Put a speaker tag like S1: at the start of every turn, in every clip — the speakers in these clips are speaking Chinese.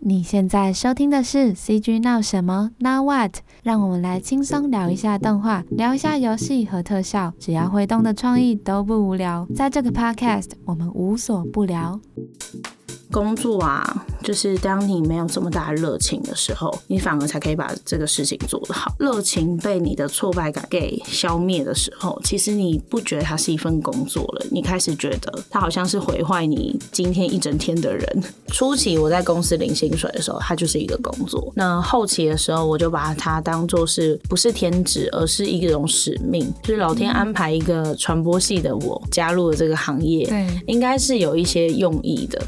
S1: 你现在收听的是 CG 闹什么？Now what？让我们来轻松聊一下动画，聊一下游戏和特效，只要会动的创意都不无聊。在这个 Podcast，我们无所不聊。
S2: 工作啊，就是当你没有这么大的热情的时候，你反而才可以把这个事情做得好。热情被你的挫败感给消灭的时候，其实你不觉得它是一份工作了，你开始觉得它好像是毁坏你今天一整天的人。初期我在公司领薪水的时候，它就是一个工作。那后期的时候，我就把它当做是不是天职，而是一种使命，就是老天安排一个传播系的我加入了这个行业，对，应该是有一些用意的。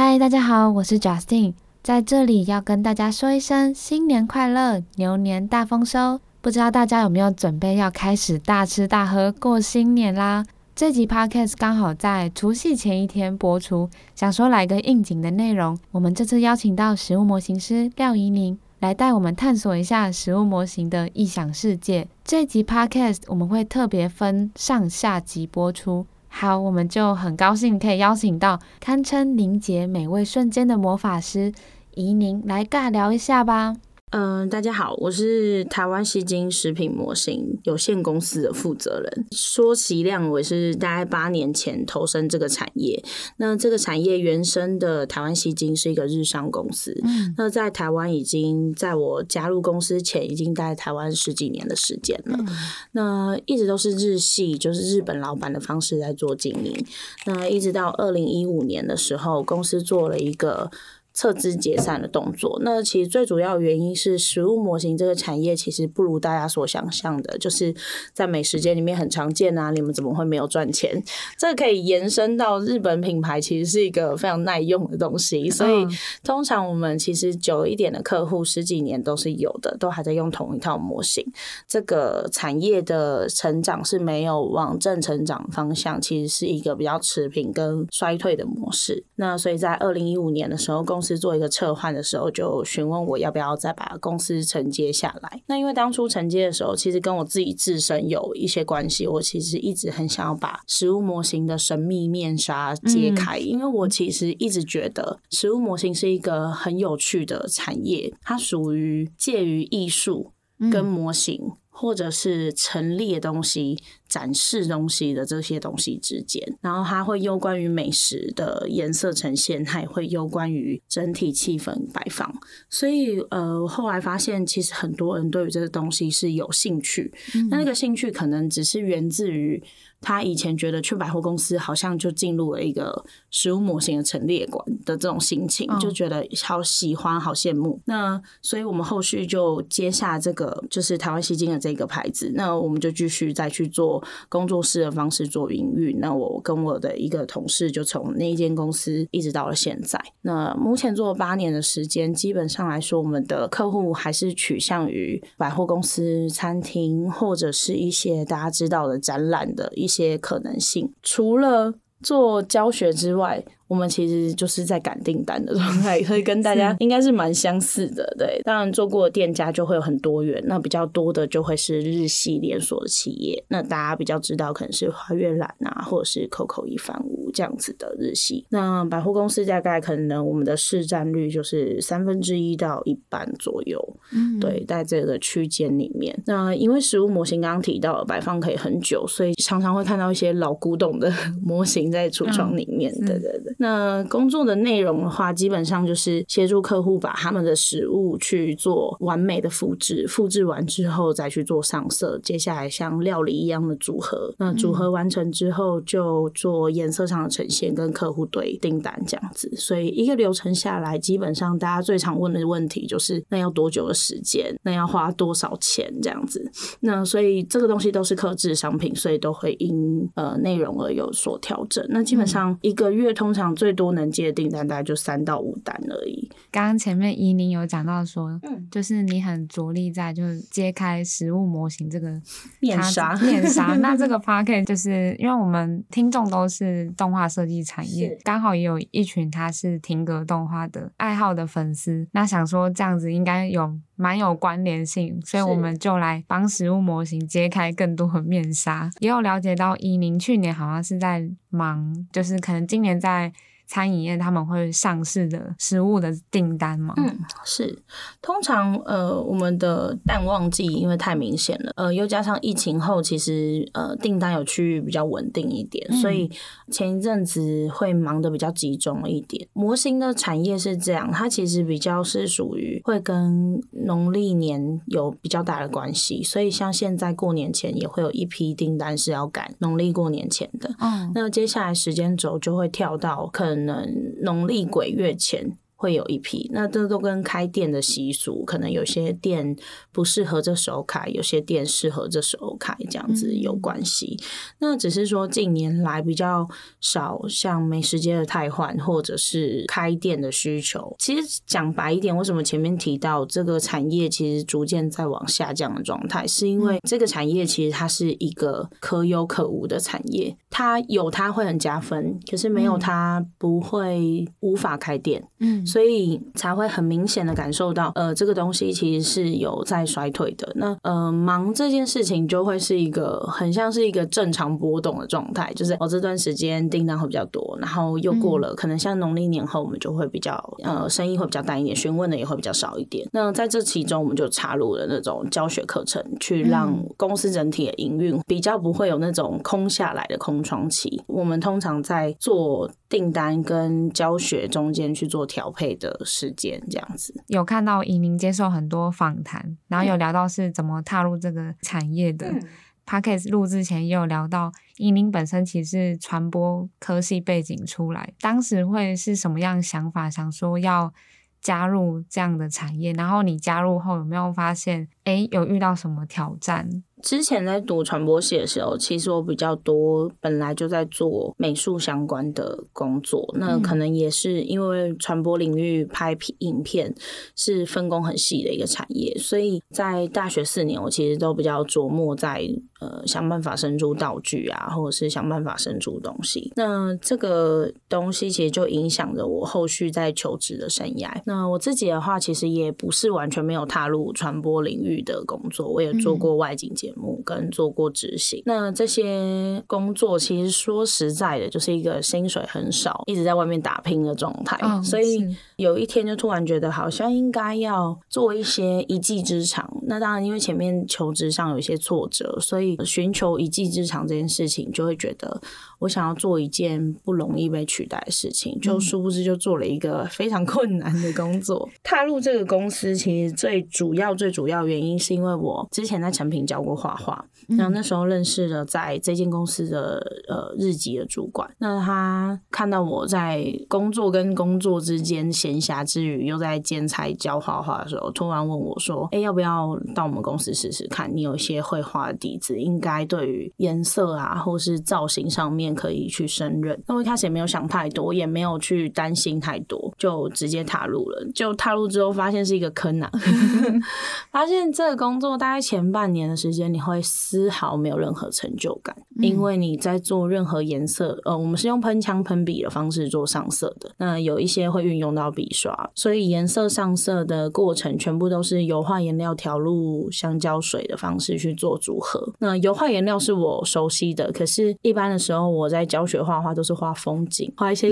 S1: 嗨，大家好，我是 Justin，在这里要跟大家说一声新年快乐，牛年大丰收。不知道大家有没有准备要开始大吃大喝过新年啦？这集 Podcast 刚好在除夕前一天播出，想说来个应景的内容。我们这次邀请到食物模型师廖怡宁来带我们探索一下食物模型的异想世界。这集 Podcast 我们会特别分上下集播出。好，我们就很高兴可以邀请到堪称凝结美味瞬间的魔法师怡宁来尬聊一下吧。
S2: 嗯、呃，大家好，我是台湾西京食品模型有限公司的负责人。说其量，我是大概八年前投身这个产业。那这个产业原生的台湾西京是一个日商公司。嗯，那在台湾已经在我加入公司前，已经在台湾十几年的时间了。嗯、那一直都是日系，就是日本老板的方式在做经营。那一直到二零一五年的时候，公司做了一个。撤资解散的动作，那其实最主要原因是食物模型这个产业其实不如大家所想象的，就是在美食街里面很常见啊，你们怎么会没有赚钱？这可以延伸到日本品牌，其实是一个非常耐用的东西，所以通常我们其实久一点的客户十几年都是有的，都还在用同一套模型。这个产业的成长是没有往正成长方向，其实是一个比较持平跟衰退的模式。那所以在二零一五年的时候，公司是做一个撤换的时候，就询问我要不要再把公司承接下来。那因为当初承接的时候，其实跟我自己自身有一些关系。我其实一直很想要把实物模型的神秘面纱揭开，因为我其实一直觉得实物模型是一个很有趣的产业，它属于介于艺术跟模型。或者是陈列东西、展示东西的这些东西之间，然后它会有关于美食的颜色呈现，它也会有关于整体气氛摆放。所以，呃，后来发现其实很多人对于这个东西是有兴趣，那、嗯、那个兴趣可能只是源自于。他以前觉得去百货公司好像就进入了一个食物模型的陈列馆的这种心情，就觉得好喜欢、好羡慕。那所以我们后续就接下这个就是台湾西京的这个牌子，那我们就继续再去做工作室的方式做营运。那我跟我的一个同事就从那一间公司一直到了现在。那目前做了八年的时间，基本上来说，我们的客户还是取向于百货公司、餐厅或者是一些大家知道的展览的一。一些可能性，除了做教学之外。我们其实就是在赶订单的状态，所以跟大家应该是蛮相似的。对，当然做过的店家就会有很多元，那比较多的就会是日系连锁的企业。那大家比较知道可能是花月兰啊，或者是 COCO 一番屋这样子的日系。那百货公司大概可能我们的市占率就是三分之一到一半左右。嗯，对，在这个区间里面。那因为实物模型刚刚提到了摆放可以很久，所以常常会看到一些老古董的 模型在橱窗里面。嗯、对对对。那工作的内容的话，基本上就是协助客户把他们的食物去做完美的复制，复制完之后再去做上色。接下来像料理一样的组合，那组合完成之后就做颜色上的呈现，跟客户对订单这样子。所以一个流程下来，基本上大家最常问的问题就是：那要多久的时间？那要花多少钱？这样子。那所以这个东西都是克制商品，所以都会因呃内容而有所调整。那基本上一个月通常。最多能接的订单大概就三到五单而已。
S1: 刚刚前面怡宁有讲到说，嗯，就是你很着力在就是揭开实物模型这个
S2: 面纱
S1: 面纱。那这个 podcast 就是因为我们听众都是动画设计产业，刚好也有一群他是停格动画的爱好的粉丝。那想说这样子应该有蛮有关联性，所以我们就来帮食物模型揭开更多的面纱。也有了解到，伊宁去年好像是在忙，就是可能今年在。餐饮业他们会上市的食物的订单吗？
S2: 嗯，是。通常呃，我们的淡旺季因为太明显了，呃，又加上疫情后，其实呃订单有趋于比较稳定一点，嗯、所以前一阵子会忙得比较集中一点。模型的产业是这样，它其实比较是属于会跟农历年有比较大的关系，所以像现在过年前也会有一批订单是要赶农历过年前的。嗯，那接下来时间轴就会跳到可能。能农历鬼月前。会有一批，那这都跟开店的习俗，可能有些店不适合这时候开，有些店适合这时候开，这样子有关系。嗯、那只是说近年来比较少，像美食街的汰换，或者是开店的需求。其实讲白一点，为什么前面提到这个产业其实逐渐在往下降的状态，是因为这个产业其实它是一个可有可无的产业，它有它会很加分，可是没有它不会无法开店。嗯。所以才会很明显的感受到，呃，这个东西其实是有在衰退的。那呃，忙这件事情就会是一个很像是一个正常波动的状态，就是我、哦、这段时间订单会比较多，然后又过了，可能像农历年后，我们就会比较呃，生意会比较淡一点，询问的也会比较少一点。那在这其中，我们就插入了那种教学课程，去让公司整体的营运比较不会有那种空下来的空窗期。我们通常在做订单跟教学中间去做调配的时间，这样子。
S1: 有看到以宁接受很多访谈，然后有聊到是怎么踏入这个产业的。嗯、Podcast 录之前也有聊到，以宁本身其实是传播科系背景出来，当时会是什么样想法，想说要加入这样的产业？然后你加入后有没有发现，诶，有遇到什么挑战？
S2: 之前在读传播系的时候，其实我比较多本来就在做美术相关的工作，那可能也是因为传播领域拍影片是分工很细的一个产业，所以在大学四年，我其实都比较琢磨在呃想办法生出道具啊，或者是想办法生出东西。那这个东西其实就影响着我后续在求职的生涯。那我自己的话，其实也不是完全没有踏入传播领域的工作，我也做过外景节目。节目跟做过执行，那这些工作其实说实在的，就是一个薪水很少，一直在外面打拼的状态。哦、所以有一天就突然觉得，好像应该要做一些一技之长。那当然，因为前面求职上有一些挫折，所以寻求一技之长这件事情，就会觉得我想要做一件不容易被取代的事情，就殊不知就做了一个非常困难的工作。踏入这个公司，其实最主要、最主要原因是因为我之前在成品教过画画，然后那时候认识了在这间公司的呃日籍的主管。那他看到我在工作跟工作之间闲暇之余又在兼差教画画的时候，突然问我说：“哎、欸，要不要到我们公司试试看？你有一些绘画的底子，应该对于颜色啊或是造型上面可以去胜任。”那我一开始也没有想太多，也没有去担心太多，就直接踏入了。就踏入之后，发现是一个坑啊！发现这个工作大概前半年的时间。你会丝毫没有任何成就感，因为你在做任何颜色，呃，我们是用喷枪喷笔的方式做上色的。那有一些会运用到笔刷，所以颜色上色的过程全部都是油画颜料调入香蕉水的方式去做组合。那油画颜料是我熟悉的，可是一般的时候我在教学画画都是画风景，画一些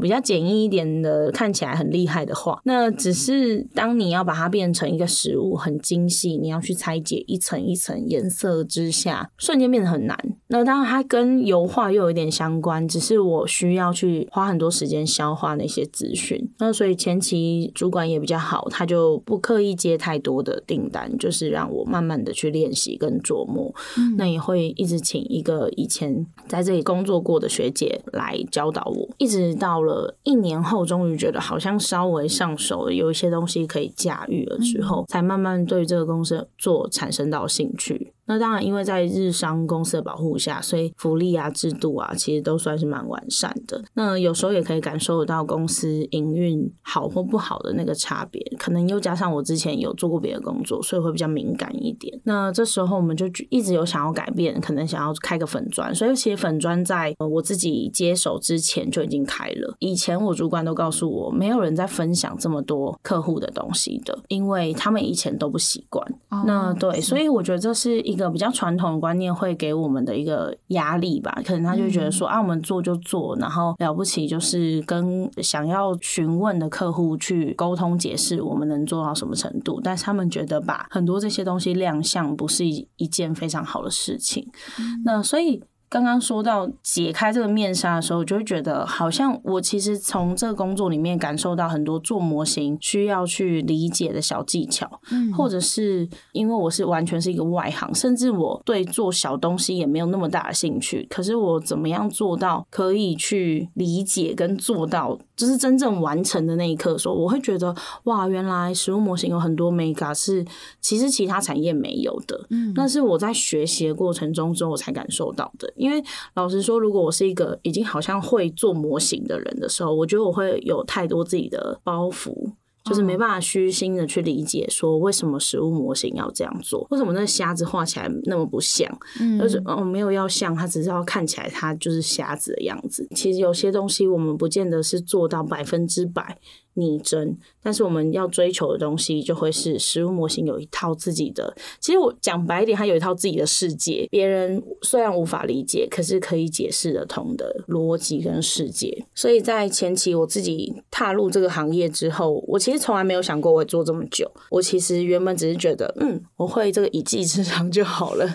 S2: 比较简易一点的，看起来很厉害的画。那只是当你要把它变成一个实物，很精细，你要去拆解一层一层。颜色之下，瞬间变得很难。那当然，它跟油画又有一点相关，只是我需要去花很多时间消化那些资讯。那所以前期主管也比较好，他就不刻意接太多的订单，就是让我慢慢的去练习跟琢磨。嗯、那也会一直请一个以前在这里工作过的学姐来教导我，一直到了一年后，终于觉得好像稍微上手了，有一些东西可以驾驭了之后，嗯、才慢慢对这个公司做产生到兴趣。那当然，因为在日商公司的保护下，所以福利啊、制度啊，其实都算是蛮完善的。那有时候也可以感受得到公司营运好或不好的那个差别，可能又加上我之前有做过别的工作，所以会比较敏感一点。那这时候我们就一直有想要改变，可能想要开个粉砖，所以其实粉砖在我自己接手之前就已经开了。以前我主管都告诉我，没有人在分享这么多客户的东西的，因为他们以前都不习惯。Oh, 那对，所以我觉得这是一个比较传统的观念，会给我们的一个压力吧。可能他就觉得说、嗯、啊，我们做就做，然后了不起就是跟想要询问的客户去沟通解释，我们能做到什么程度。但是他们觉得把很多这些东西亮相，不是一一件非常好的事情。嗯、那所以。刚刚说到解开这个面纱的时候，我就会觉得好像我其实从这个工作里面感受到很多做模型需要去理解的小技巧，嗯，或者是因为我是完全是一个外行，甚至我对做小东西也没有那么大的兴趣。可是我怎么样做到可以去理解跟做到，就是真正完成的那一刻的时候，我会觉得哇，原来食物模型有很多眉角是其实其他产业没有的，嗯，那是我在学习的过程中之后我才感受到的。因为老实说，如果我是一个已经好像会做模型的人的时候，我觉得我会有太多自己的包袱，就是没办法虚心的去理解说为什么食物模型要这样做，为什么那个虾子画起来那么不像，嗯，就是哦没有要像，它只是要看起来它就是虾子的样子。其实有些东西我们不见得是做到百分之百。拟真，但是我们要追求的东西就会是食物模型有一套自己的。其实我讲白一点，它有一套自己的世界，别人虽然无法理解，可是可以解释得通的逻辑跟世界。所以在前期我自己踏入这个行业之后，我其实从来没有想过我会做这么久。我其实原本只是觉得，嗯，我会这个一技之长就好了，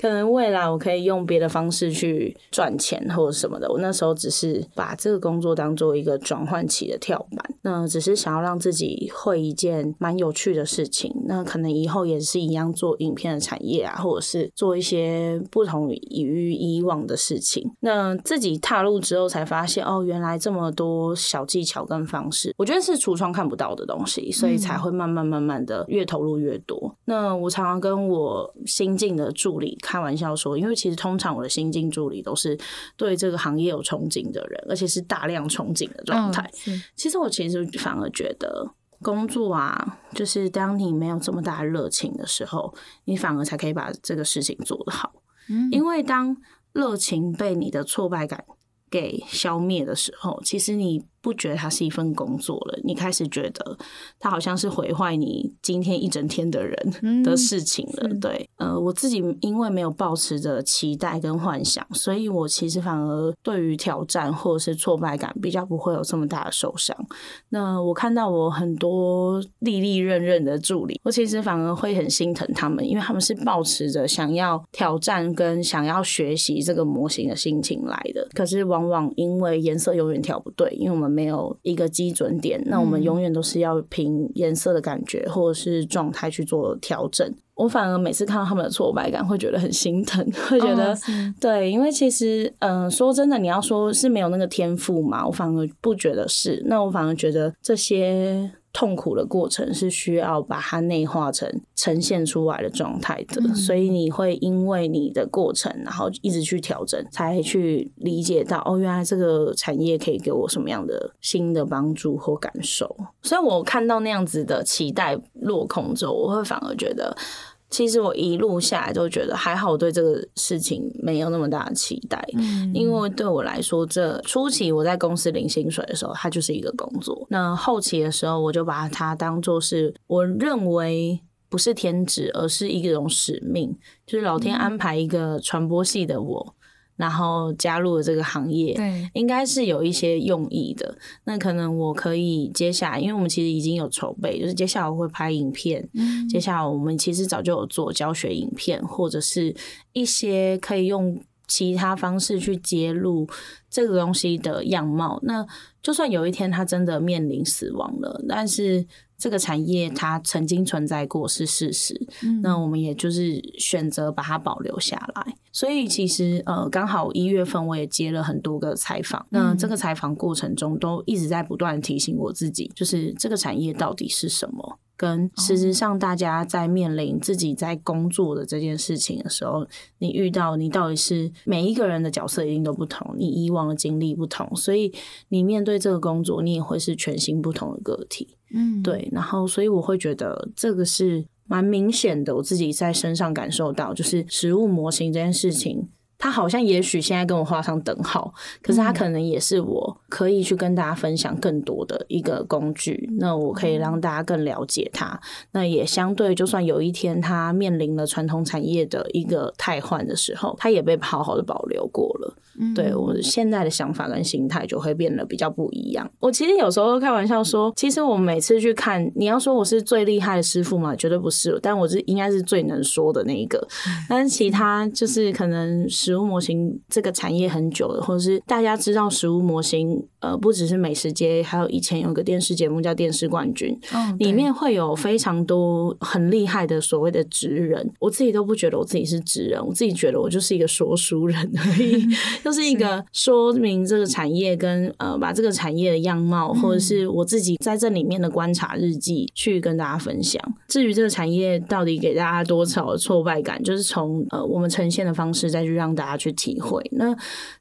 S2: 可能未来我可以用别的方式去赚钱或者什么的。我那时候只是把这个工作当做一个转换期的跳板。那只是想要让自己会一件蛮有趣的事情，那可能以后也是一样做影片的产业啊，或者是做一些不同于以往的事情。那自己踏入之后才发现，哦，原来这么多小技巧跟方式，我觉得是橱窗看不到的东西，所以才会慢慢慢慢的越投入越多。嗯。那我常常跟我新进的助理开玩笑说，因为其实通常我的新进助理都是对这个行业有憧憬的人，而且是大量憧憬的状态。哦，其实我其实。反而觉得工作啊，就是当你没有这么大的热情的时候，你反而才可以把这个事情做得好。嗯，因为当热情被你的挫败感给消灭的时候，其实你。不觉得它是一份工作了，你开始觉得它好像是毁坏你今天一整天的人的事情了。嗯、对，呃，我自己因为没有抱持着期待跟幻想，所以我其实反而对于挑战或者是挫败感比较不会有这么大的受伤。那我看到我很多历历任任的助理，我其实反而会很心疼他们，因为他们是抱持着想要挑战跟想要学习这个模型的心情来的，可是往往因为颜色永远调不对，因为我们。没有一个基准点，那我们永远都是要凭颜色的感觉或者是状态去做调整。我反而每次看到他们的挫败感，会觉得很心疼，会觉得、哦、对，因为其实，嗯、呃，说真的，你要说是没有那个天赋嘛，我反而不觉得是。那我反而觉得这些。痛苦的过程是需要把它内化成呈现出来的状态的，嗯，所以你会因为你的过程，然后一直去调整，才去理解到哦，原来这个产业可以给我什么样的新的帮助或感受。所以我看到那样子的期待落空之后，我会反而觉得。其实我一路下来都觉得还好，我对这个事情没有那么大的期待，嗯，因为对我来说，这初期我在公司领薪水的时候，它就是一个工作。那后期的时候，我就把它当做是我认为不是天职，而是一种使命，就是老天安排一个传播系的我。然后加入了这个行业，对，应该是有一些用意的。那可能我可以接下来，因为我们其实已经有筹备，就是接下来我会拍影片。嗯，接下来我们其实早就有做教学影片，或者是一些可以用其他方式去揭露这个东西的样貌。那就算有一天它真的面临死亡了，但是。这个产业它曾经存在过是事实，嗯，那我们也就是选择把它保留下来。所以其实呃，刚好一月份我也接了很多个采访，那这个采访过程中都一直在不断提醒我自己，就是这个产业到底是什么。跟实质上大家在面临自己在工作的这件事情的时候，你遇到你到底是每一个人的角色一定都不同，你以往的经历不同，所以你面对这个工作，你也会是全新不同的个体。嗯，对。然后，所以我会觉得这个是蛮明显的，我自己在身上感受到，就是实物模型这件事情。他好像也许现在跟我画上等号，可是他可能也是我可以去跟大家分享更多的一个工具。那我可以让大家更了解他。那也相对，就算有一天他面临了传统产业的一个汰换的时候，他也被好好的保留过了。对，我现在的想法跟心态就会变得比较不一样。我其实有时候开玩笑说，其实我每次去看，你要说我是最厉害的师傅嘛，绝对不是，但我是应该是最能说的那一个。但是其他就是可能实物模型这个产业很久了，或者是大家知道食物模型，呃，不只是美食街，还有以前有个电视节目叫《电视冠军》，哦，里面会有非常多很厉害的所谓的职人。我自己都不觉得我自己是职人，我自己觉得我就是一个说书人而已。就是一个说明这个产业跟呃，把这个产业的样貌，或者是我自己在这里面的观察日记，去跟大家分享。至于这个产业到底给大家多少的挫败感，就是从呃我们呈现的方式再去让大家去体会。那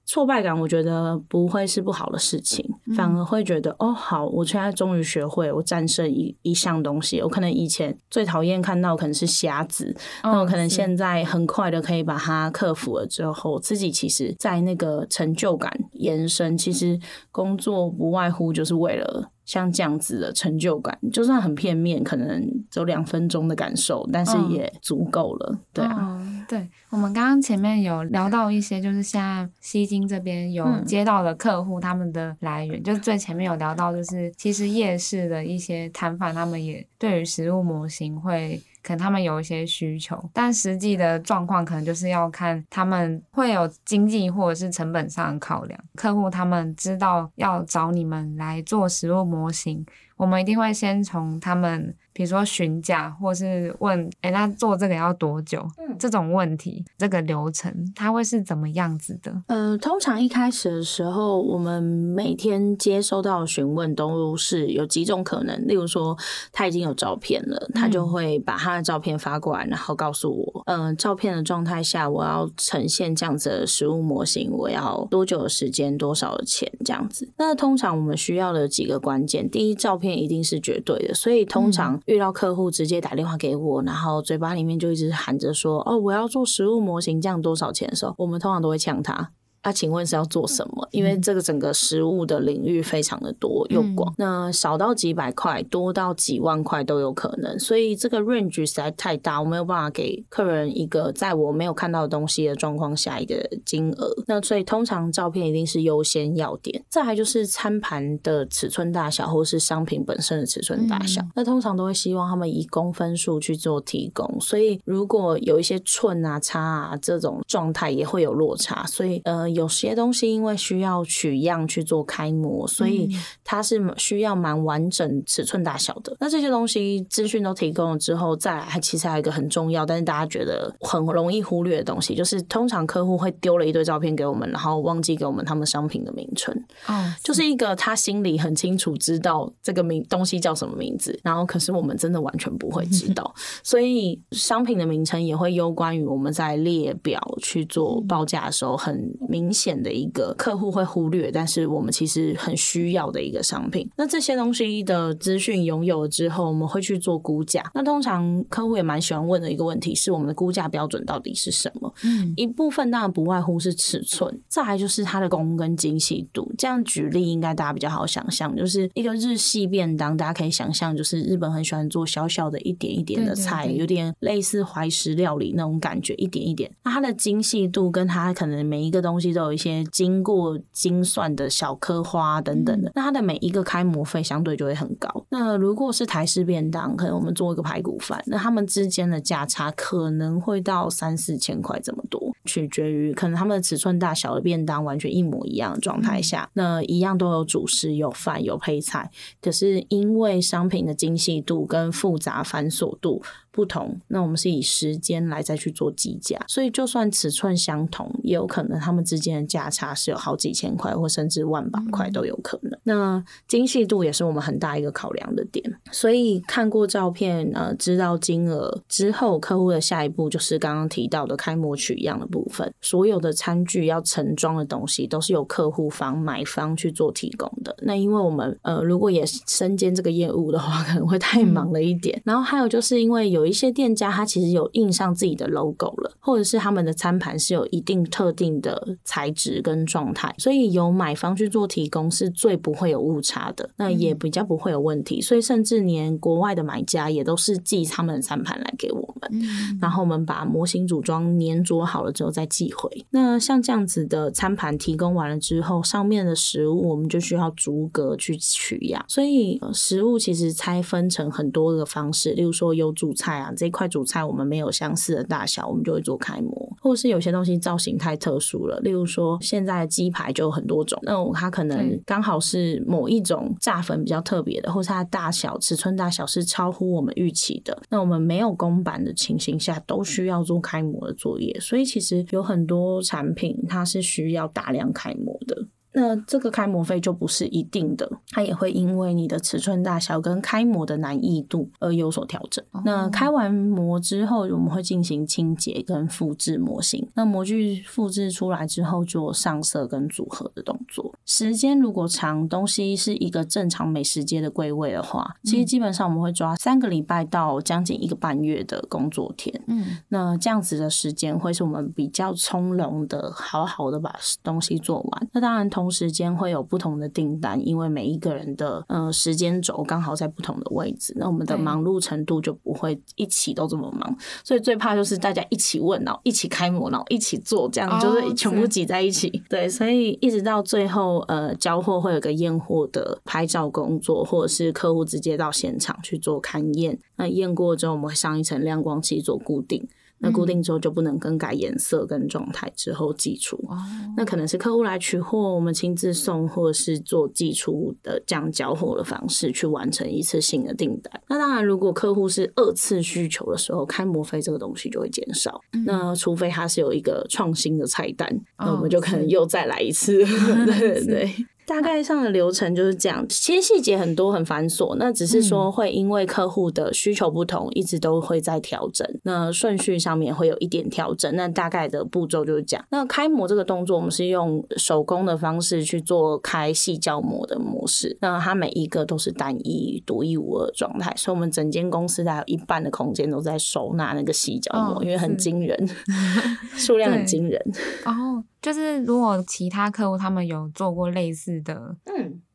S2: 挫败感，我觉得不会是不好的事情，情。反而会觉得哦，好，我现在终于学会我战胜一一项东西。我可能以前最讨厌看到可能是瞎子，那我可能现在很快的可以把它克服了之后，自己其实在那。个成就感延伸，其实工作不外乎就是为了像这样子的成就感，就算很片面，可能只有两分钟的感受，但是也足够了。对啊，
S1: 哦、对，我们刚刚前面有聊到一些，就是像西京这边有接到的客户，他们的来源，就是最前面有聊到，就是其实夜市的一些摊贩，他们也对于食物模型会。可能他们有一些需求，但实际的状况可能就是要看他们会有经济或者是成本上的考量。客户他们知道要找你们来做食物模型，我们一定会先从他们。比如说询价，或是问，哎，那做这个要多久？嗯，这种问题，这个流程，它会是怎么样子的？
S2: 呃，通常一开始的时候，我们每天接收到的询问都是有几种可能。例如说，他已经有照片了，他就会把他的照片发过来，然后告诉我，嗯、呃，照片的状态下，我要呈现这样子的实物模型，我要多久的时间，多少的钱，这样子。那通常我们需要的几个关键，第一，照片一定是绝对的，所以通常、嗯。遇到客户直接打电话给我，然后嘴巴里面就一直喊着说：“哦，我要做实物模型，这样多少钱的时候，我们通常都会呛他。”啊，请问是要做什么？因为这个整个食物的领域非常的多又广，嗯、那少到几百块，多到几万块都有可能，所以这个 range 实在太大，我没有办法给客人一个在我没有看到的东西的状况下一个金额。那所以通常照片一定是优先要点，再来就是餐盘的尺寸大小，或是商品本身的尺寸大小。嗯、那通常都会希望他们以公分数去做提供，所以如果有一些寸啊、差啊这种状态，也会有落差。所以呃。有些东西因为需要取样去做开模，所以它是需要蛮完整尺寸大小的。那这些东西资讯都提供了之后，再来还其实还有一个很重要，但是大家觉得很容易忽略的东西，就是通常客户会丢了一堆照片给我们，然后忘记给我们他们商品的名称。哦，就是一个他心里很清楚知道这个名东西叫什么名字，然后可是我们真的完全不会知道，所以商品的名称也会攸关于我们在列表去做报价的时候很明。明显的一个客户会忽略，但是我们其实很需要的一个商品。那这些东西的资讯拥有了之后，我们会去做估价。那通常客户也蛮喜欢问的一个问题是：我们的估价标准到底是什么？嗯，一部分当然不外乎是尺寸，再来就是它的工跟精细度。这样举例应该大家比较好想象，就是一个日系便当，大家可以想象，就是日本很喜欢做小小的一点一点的菜，有点类似怀石料理那种感觉，一点一点。那它的精细度跟它可能每一个东西。都有一些经过精算的小颗花等等的，那它的每一个开模费相对就会很高。那如果是台式便当，可能我们做一个排骨饭，那他们之间的价差可能会到三四千块这么多，取决于可能他们的尺寸大小的便当完全一模一样的状态下，那一样都有主食、有饭、有配菜，可是因为商品的精细度跟复杂繁琐度。不同，那我们是以时间来再去做计价，所以就算尺寸相同，也有可能他们之间的价差是有好几千块，或甚至万把块都有可能。嗯、那精细度也是我们很大一个考量的点。所以看过照片，呃，知道金额之后，客户的下一步就是刚刚提到的开模取样的部分。所有的餐具要盛装的东西，都是由客户方买方去做提供的。那因为我们呃，如果也身兼这个业务的话，可能会太忙了一点。嗯、然后还有就是因为有一些店家，他其实有印上自己的 logo 了，或者是他们的餐盘是有一定特定的材质跟状态，所以由买方去做提供是最不会有误差的，那也比较不会有问题。所以甚至连国外的买家也都是寄他们的餐盘来给我们，嗯、然后我们把模型组装粘着好了之后再寄回。那像这样子的餐盘提供完了之后，上面的食物我们就需要逐格去取样。所以食物其实拆分成很多个方式，例如说有主菜啊，这一块主菜我们没有相似的大小，我们就会做开模，或者是有些东西造型太特殊了，例如说现在的鸡排就有很多种，那它可能刚好是某一种炸粉比较特别的，或是它的大小、尺寸大小是超乎我们预期的，那我们没有公版的情形下，都需要做开模的作业，所以其实有很多产品它是需要大量开模的。那这个开模费就不是一定的，它也会因为你的尺寸大小跟开模的难易度而有所调整。Oh. 那开完模之后，我们会进行清洁跟复制模型。那模具复制出来之后，做上色跟组合的动作。时间如果长，东西是一个正常美食街的柜位的话，其实基本上我们会抓三个礼拜到将近一个半月的工作天。嗯，那这样子的时间会是我们比较从容的，好好的把东西做完。那当然同。同时间会有不同的订单，因为每一个人的呃时间轴刚好在不同的位置，那我们的忙碌程度就不会一起都这么忙。所以最怕就是大家一起问，然后一起开模，然后一起做，这样就是全部挤在一起。Oh, 对，所以一直到最后呃交货会有个验货的拍照工作，或者是客户直接到现场去做勘验。那验过之后，我们会上一层亮光漆做固定。那固定之后就不能更改颜色跟状态，之后寄出。哦、那可能是客户来取货，我们亲自送，或者是做寄出的这样交货的方式去完成一次性的订单。那当然，如果客户是二次需求的时候，开模费这个东西就会减少。嗯、那除非他是有一个创新的菜单，哦、那我们就可能又再来一次。哦、对对对。大概上的流程就是这样，其实细节很多很繁琐，那只是说会因为客户的需求不同，一直都会在调整。那顺序上面会有一点调整，那大概的步骤就是这样。那开模这个动作，我们是用手工的方式去做开细胶模的模式，那它每一个都是单一、独一无二的状态，所以我们整间公司大概有一半的空间都在收纳那个细胶模，哦、因为很惊人，数量很惊人。
S1: 哦。就是如果其他客户他们有做过类似的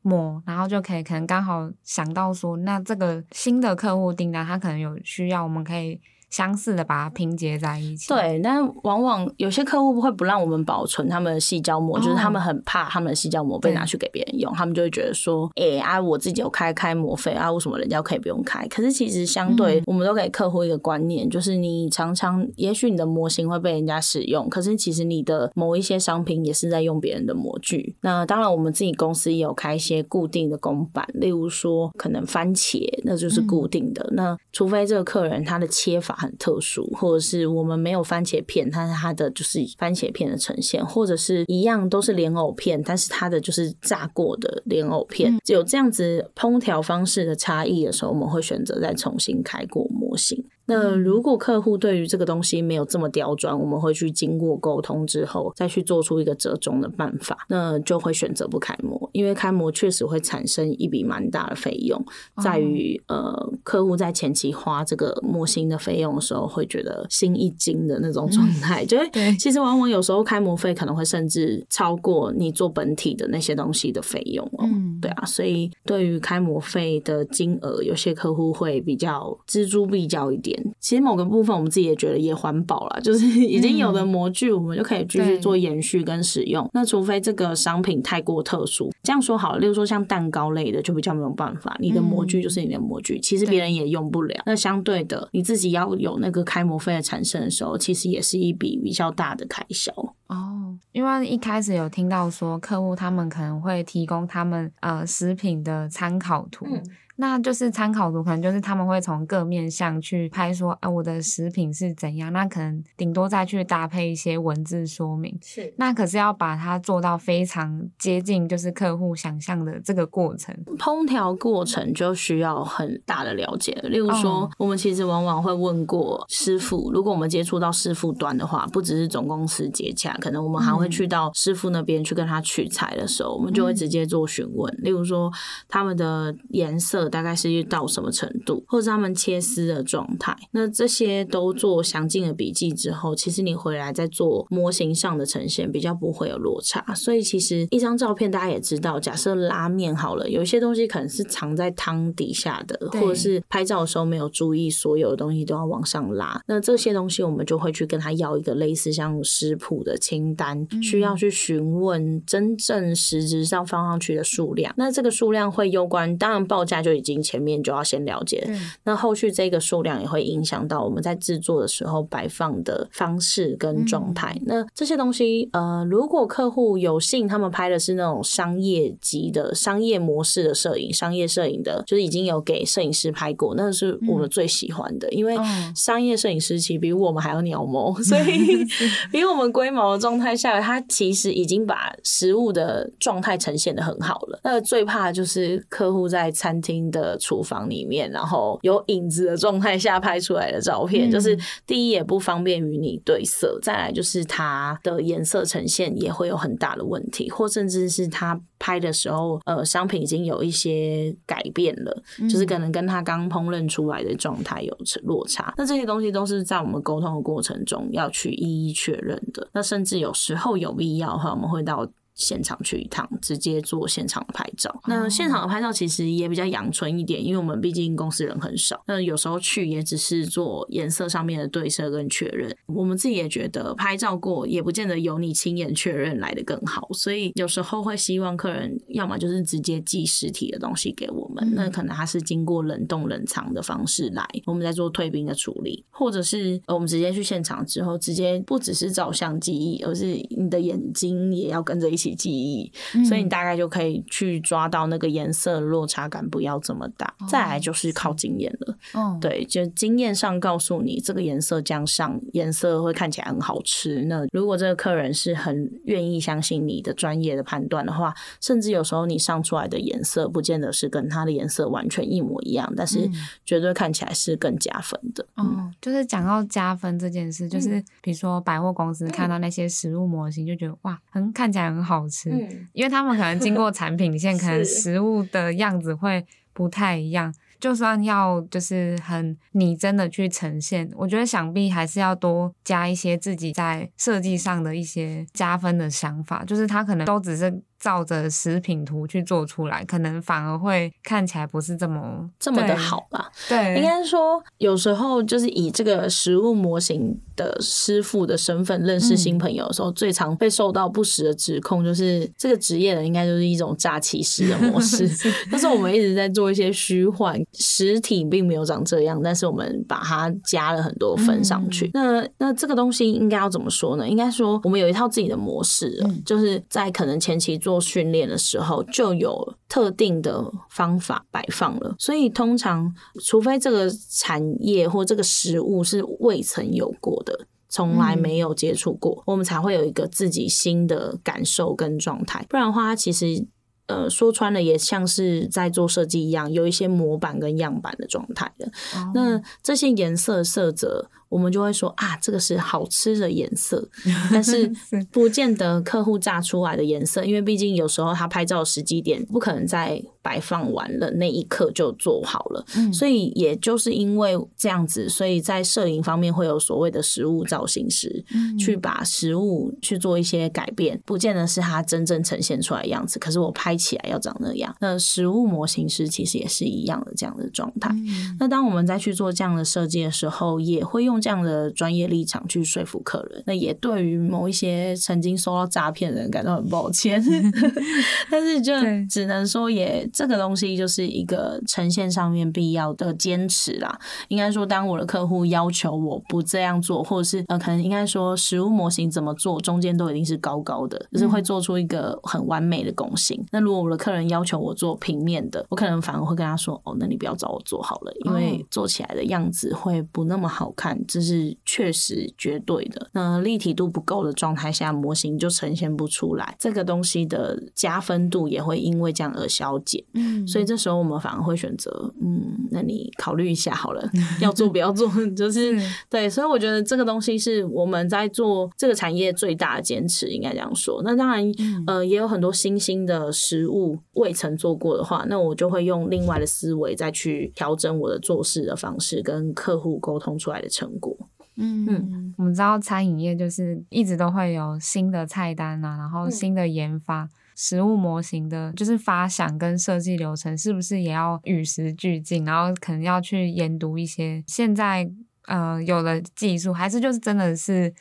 S1: 模，嗯，然后就可以可能刚好想到说，那这个新的客户订单他可能有需要，我们可以。相似的把它拼接在一起。
S2: 对，但往往有些客户不会不让我们保存他们的细胶膜，哦、就是他们很怕他们的细胶膜被拿去给别人用，他们就会觉得说，哎、欸、啊，我自己有开开模费啊，为什么人家可以不用开？可是其实相对，我们都给客户一个观念，嗯、就是你常常也许你的模型会被人家使用，可是其实你的某一些商品也是在用别人的模具。那当然，我们自己公司也有开一些固定的公版，例如说可能番茄，那就是固定的。嗯、那除非这个客人他的切法很特殊，或者是我们没有番茄片，但是它的就是番茄片的呈现，或者是一样都是莲藕片，但是它的就是炸过的莲藕片，有这样子烹调方式的差异的时候，我们会选择再重新开过模型。那如果客户对于这个东西没有这么刁钻，我们会去经过沟通之后，再去做出一个折中的办法，那就会选择不开模，因为开模确实会产生一笔蛮大的费用，在于呃客户在前期花这个模型的费用的时候，会觉得心一惊的那种状态，就会其实往往有时候开模费可能会甚至超过你做本体的那些东西的费用哦，对啊，所以对于开模费的金额，有些客户会比较锱铢必较一点。其实某个部分我们自己也觉得也环保了，就是已经有的模具，我们就可以继续做延续跟使用。嗯、那除非这个商品太过特殊，这样说好了，例如说像蛋糕类的就比较没有办法，你的模具就是你的模具，嗯、其实别人也用不了。那相对的，你自己要有那个开模费的产生的时候，其实也是一笔比较大的开销
S1: 哦。因为一开始有听到说客户他们可能会提供他们呃食品的参考图。嗯那就是参考图，可能就是他们会从各面向去拍说，啊，我的食品是怎样，那可能顶多再去搭配一些文字说明。
S2: 是，
S1: 那可是要把它做到非常接近，就是客户想象的这个过程。
S2: 烹调过程就需要很大的了解，例如说，哦、我们其实往往会问过师傅，如果我们接触到师傅端的话，不只是总公司接洽，可能我们还会去到师傅那边去跟他取材的时候，我们就会直接做询问，例如说他们的颜色大概是到什么程度，或者他们切丝的状态，那这些都做详尽的笔记之后，其实你回来再做模型上的呈现，比较不会有落差。所以其实一张照片大家也知道，假设拉面好了，有一些东西可能是藏在汤底下的，或者是拍照的时候没有注意，所有的东西都要往上拉。那这些东西我们就会去跟他要一个类似像食谱的清单，需要去询问真正实质上放上去的数量。那这个数量会攸关，当然报价就已经前面就要先了解。那后续这个数量也会影响到我们在制作的时候摆放的方式跟状态。那这些东西，呃，如果客户有幸他们拍的是那种商业级的商业模式的摄影，商业摄影的，就是已经有给摄影师拍过，那是我们最喜欢的，因为商业摄影师其实比我们还要鸟毛，所以 比我们龟毛的状态下来，他其实已经把食物的状态呈现的很好了。那最怕的就是客户在餐厅的厨房里面，然后有影子的状态下拍出来的照片，就是第一也不方便与你对色，再来就是它的颜色呈现也会有很大的问题，或甚至是他拍的时候，呃，商品已经有一些改变了，就是可能跟他刚烹饪出来的状态有落差。那这些东西都是在我们沟通的过程中要去一一确认的。那甚至有时候有必要的话，我们会到。现场去一趟，直接做现场的拍照。那现场的拍照其实也比较阳春一点，因为我们毕竟公司人很少。那有时候去也只是做颜色上面的对色跟确认。我们自己也觉得拍照过也不见得有你亲眼确认来的更好，所以有时候会希望客人要么就是直接寄实体的东西给我们，那可能它是经过冷冻冷藏的方式来，我们在做退冰的处理，或者是我们直接去现场之后，直接不只是照相记忆，而是你的眼睛也要跟着一起。记忆，所以你大概就可以去抓到那个颜色落差感不要这么大。哦、再来就是靠经验了，哦，对，就经验上告诉你这个颜色这样上，颜色会看起来很好吃。那如果这个客人是很愿意相信你的专业的判断的话，甚至有时候你上出来的颜色不见得是跟它的颜色完全一模一样，但是绝对看起来是更加分的。
S1: 哦、嗯，就是讲到加分这件事，就是比如说百货公司看到那些食物模型，就觉得哇，很看起来很好。吃，因为他们可能经过产品线，可能食物的样子会不太一样。就算要就是很拟真的去呈现，我觉得想必还是要多加一些自己在设计上的一些加分的想法。就是他可能都只是。照着食品图去做出来，可能反而会看起来不是这么
S2: 这么的好吧？
S1: 对，
S2: 应该说有时候就是以这个食物模型的师傅的身份认识新朋友的时候，嗯、最常被受到不实的指控，就是这个职业的应该就是一种诈欺师的模式。但是我们一直在做一些虚幻，实体并没有长这样，但是我们把它加了很多分上去。嗯、那那这个东西应该要怎么说呢？应该说我们有一套自己的模式，嗯、就是在可能前期。做训练的时候就有特定的方法摆放了，所以通常除非这个产业或这个食物是未曾有过的，从来没有接触过，嗯、我们才会有一个自己新的感受跟状态。不然的话，其实呃说穿了也像是在做设计一样，有一些模板跟样板的状态的。哦、那这些颜色色泽。我们就会说啊，这个是好吃的颜色，但是不见得客户炸出来的颜色，因为毕竟有时候他拍照时机点不可能在摆放完了那一刻就做好了，嗯、所以也就是因为这样子，所以在摄影方面会有所谓的食物造型师，嗯、去把食物去做一些改变，不见得是他真正呈现出来的样子，可是我拍起来要长那样。那食物模型师其实也是一样的这样的状态。嗯、那当我们再去做这样的设计的时候，也会用。这样的专业立场去说服客人，那也对于某一些曾经收到诈骗的人感到很抱歉，但是就只能说也这个东西就是一个呈现上面必要的坚持啦。应该说，当我的客户要求我不这样做，或者是呃，可能应该说实物模型怎么做，中间都一定是高高的，就是会做出一个很完美的拱形。嗯、那如果我的客人要求我做平面的，我可能反而会跟他说：“哦，那你不要找我做好了，因为做起来的样子会不那么好看。”这是确实绝对的。那立体度不够的状态下，模型就呈现不出来。这个东西的加分度也会因为这样而消减。嗯，所以这时候我们反而会选择，嗯，那你考虑一下好了，要做不要做，就是对。所以我觉得这个东西是我们在做这个产业最大的坚持，应该这样说。那当然，呃，也有很多新兴的食物未曾做过的话，那我就会用另外的思维再去调整我的做事的方式，跟客户沟通出来的成果。
S1: 嗯嗯，我们知道餐饮业就是一直都会有新的菜单啊，然后新的研发。嗯实物模型的，就是发想跟设计流程，是不是也要与时俱进？然后可能要去研读一些现在呃有的技术，还是就是真的是。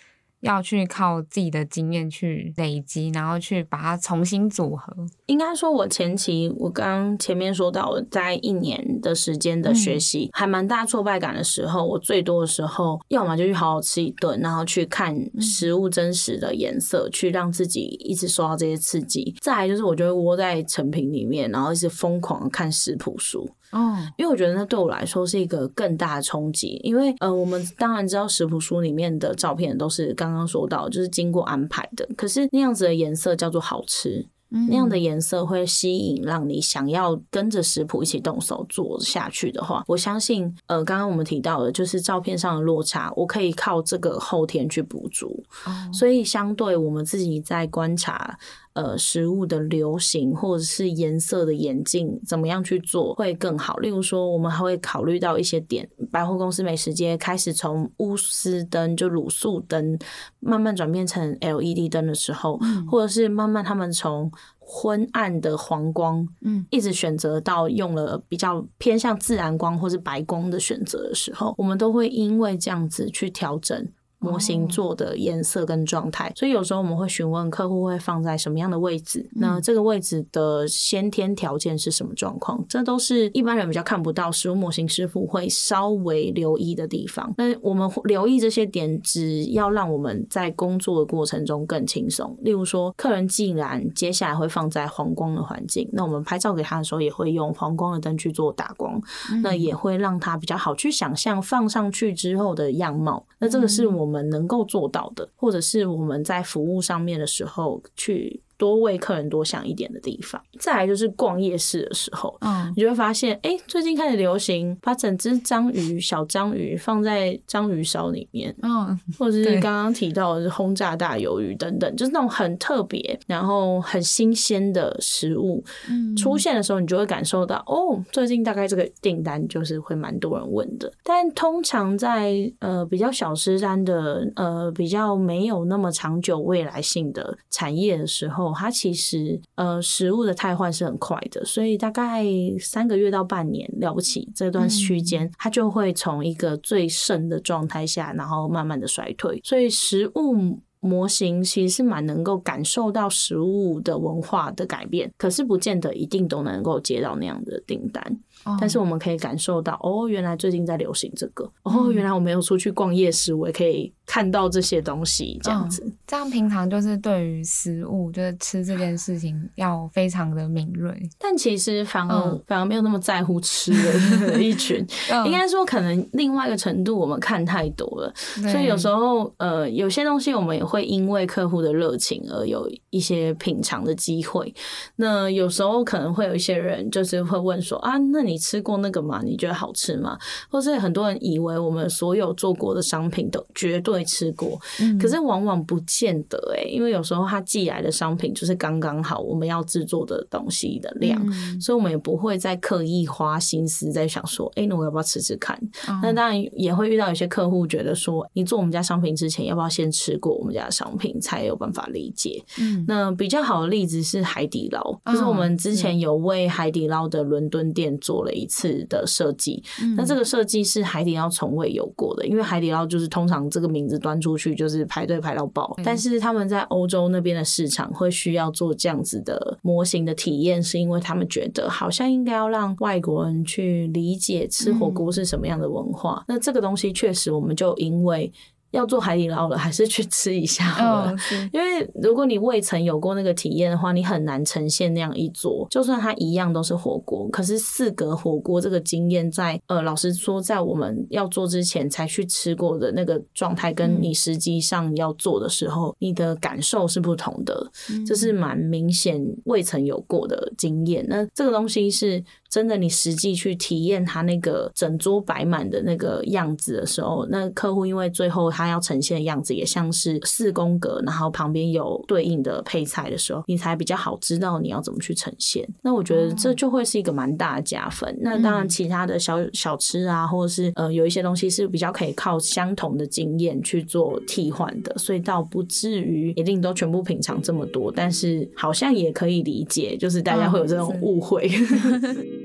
S1: 要去靠自己的经验去累积，然后去把它重新组合。
S2: 应该说，我前期我刚前面说到，在一年的时间的学习，还蛮大挫败感的时候，我最多的时候，要么就去好好吃一顿，然后去看食物真实的颜色，去让自己一直受到这些刺激。再来就是，我就会窝在成品里面，然后一直疯狂看食谱书。哦，因为我觉得那对我来说是一个更大的冲击，因为呃，我们当然知道食谱书里面的照片都是刚刚说到，就是经过安排的，可是那样子的颜色叫做好吃，嗯，那样的颜色会吸引让你想要跟着食谱一起动手做下去的话，我相信呃，刚刚我们提到的就是照片上的落差，我可以靠这个后天去补足，哦，所以相对我们自己在观察。呃，食物的流行或者是颜色的眼镜，怎么样去做会更好？例如说，我们还会考虑到一些点，百货公司美食街开始从钨丝灯就卤素灯慢慢转变成 LED 灯的时候，嗯、或者是慢慢他们从昏暗的黄光，嗯，一直选择到用了比较偏向自然光或是白光的选择的时候，我们都会因为这样子去调整。模型做的颜色跟状态，所以有时候我们会询问客户会放在什么样的位置，那这个位置的先天条件是什么状况？这都是一般人比较看不到，实物模型师傅会稍微留意的地方。那我们留意这些点，只要让我们在工作的过程中更轻松。例如说，客人既然接下来会放在黄光的环境，那我们拍照给他的时候，也会用黄光的灯去做打光，那也会让他比较好去想象放上去之后的样貌。那这个是我们。我们能够做到的，或者是我们在服务上面的时候去。多为客人多想一点的地方，再来就是逛夜市的时候，嗯，你就会发现，哎、欸，最近开始流行把整只章鱼、小章鱼放在章鱼烧里面，嗯，或者是刚刚提到的是轰炸大鱿鱼等等，就是那种很特别，然后很新鲜的食物，嗯，出现的时候，你就会感受到，哦，最近大概这个订单就是会蛮多人问的。但通常在呃比较小吃摊的呃比较没有那么长久未来性的产业的时候。它其实呃，食物的汰换是很快的，所以大概三个月到半年了不起这段区间，它就会从一个最盛的状态下，然后慢慢的衰退。所以食物模型其实是蛮能够感受到食物的文化的改变，可是不见得一定都能够接到那样的订单。但是我们可以感受到，哦，原来最近在流行这个，哦，原来我没有出去逛夜市，我也可以。看到这些东西，这样子，嗯，
S1: 这样平常就是对于食物，就是吃这件事情要非常的敏锐。
S2: 但其实反而，嗯，反而没有那么在乎吃的 一群，嗯，应该说可能另外一个程度，我们看太多了，所以有时候呃，有些东西我们也会因为客户的热情而有一些品尝的机会。那有时候可能会有一些人就是会问说啊，那你吃过那个吗？你觉得好吃吗？或是很多人以为我们所有做过的商品都绝对。吃过，可是往往不见得哎、欸，因为有时候他寄来的商品就是刚刚好我们要制作的东西的量，嗯、所以我们也不会再刻意花心思在想说，哎、欸，那我要不要吃吃看？那、嗯、当然也会遇到有些客户觉得说，你做我们家商品之前，要不要先吃过我们家家的商品才有办法理解。
S1: 嗯，
S2: 那比较好的例子是海底捞，
S1: 哦、
S2: 就是我们之前有为海底捞的伦敦店做了一次的设计。
S1: 嗯、
S2: 那这个设计是海底捞从未有过的，因为海底捞就是通常这个名字端出去就是排队排到爆，嗯、但是他们在欧洲那边的市场会需要做这样子的模型的体验，是因为他们觉得好像应该要让外国人去理解吃火锅是什么样的文化。嗯、那这个东西确实，我们就因为。要做海底捞了，还是去吃一下好了。
S1: Oh,
S2: 因为如果你未曾有过那个体验的话，你很难呈现那样一桌。就算它一样都是火锅，可是四格火锅这个经验，在呃，老实说，在我们要做之前才去吃过的那个状态，跟你实际上要做的时候，嗯、你的感受是不同的。这是蛮明显未曾有过的经验。那这个东西是。真的，你实际去体验它那个整桌摆满的那个样子的时候，那客户因为最后他要呈现的样子也像是四宫格，然后旁边有对应的配菜的时候，你才比较好知道你要怎么去呈现。那我觉得这就会是一个蛮大的加分。哦、那当然，其他的小小吃啊，或者是呃有一些东西是比较可以靠相同的经验去做替换的，所以倒不至于一定都全部品尝这么多。但是好像也可以理解，就是大家会有这种误会。哦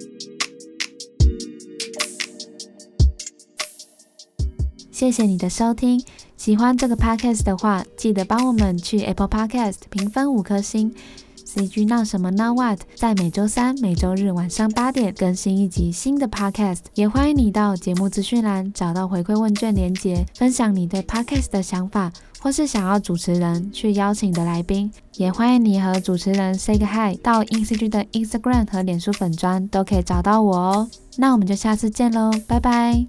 S1: 谢谢你的收听，喜欢这个 podcast 的话，记得帮我们去 Apple Podcast 评分五颗星。CG 闹什么闹 What 在每周三、每周日晚上八点更新一集新的 podcast，也欢迎你到节目资讯栏找到回馈问卷连结，分享你对 podcast 的想法，或是想要主持人去邀请的来宾，也欢迎你和主持人 say 个 hi，到 INCG 的 Instagram 和脸书粉砖都可以找到我哦。那我们就下次见喽，拜拜。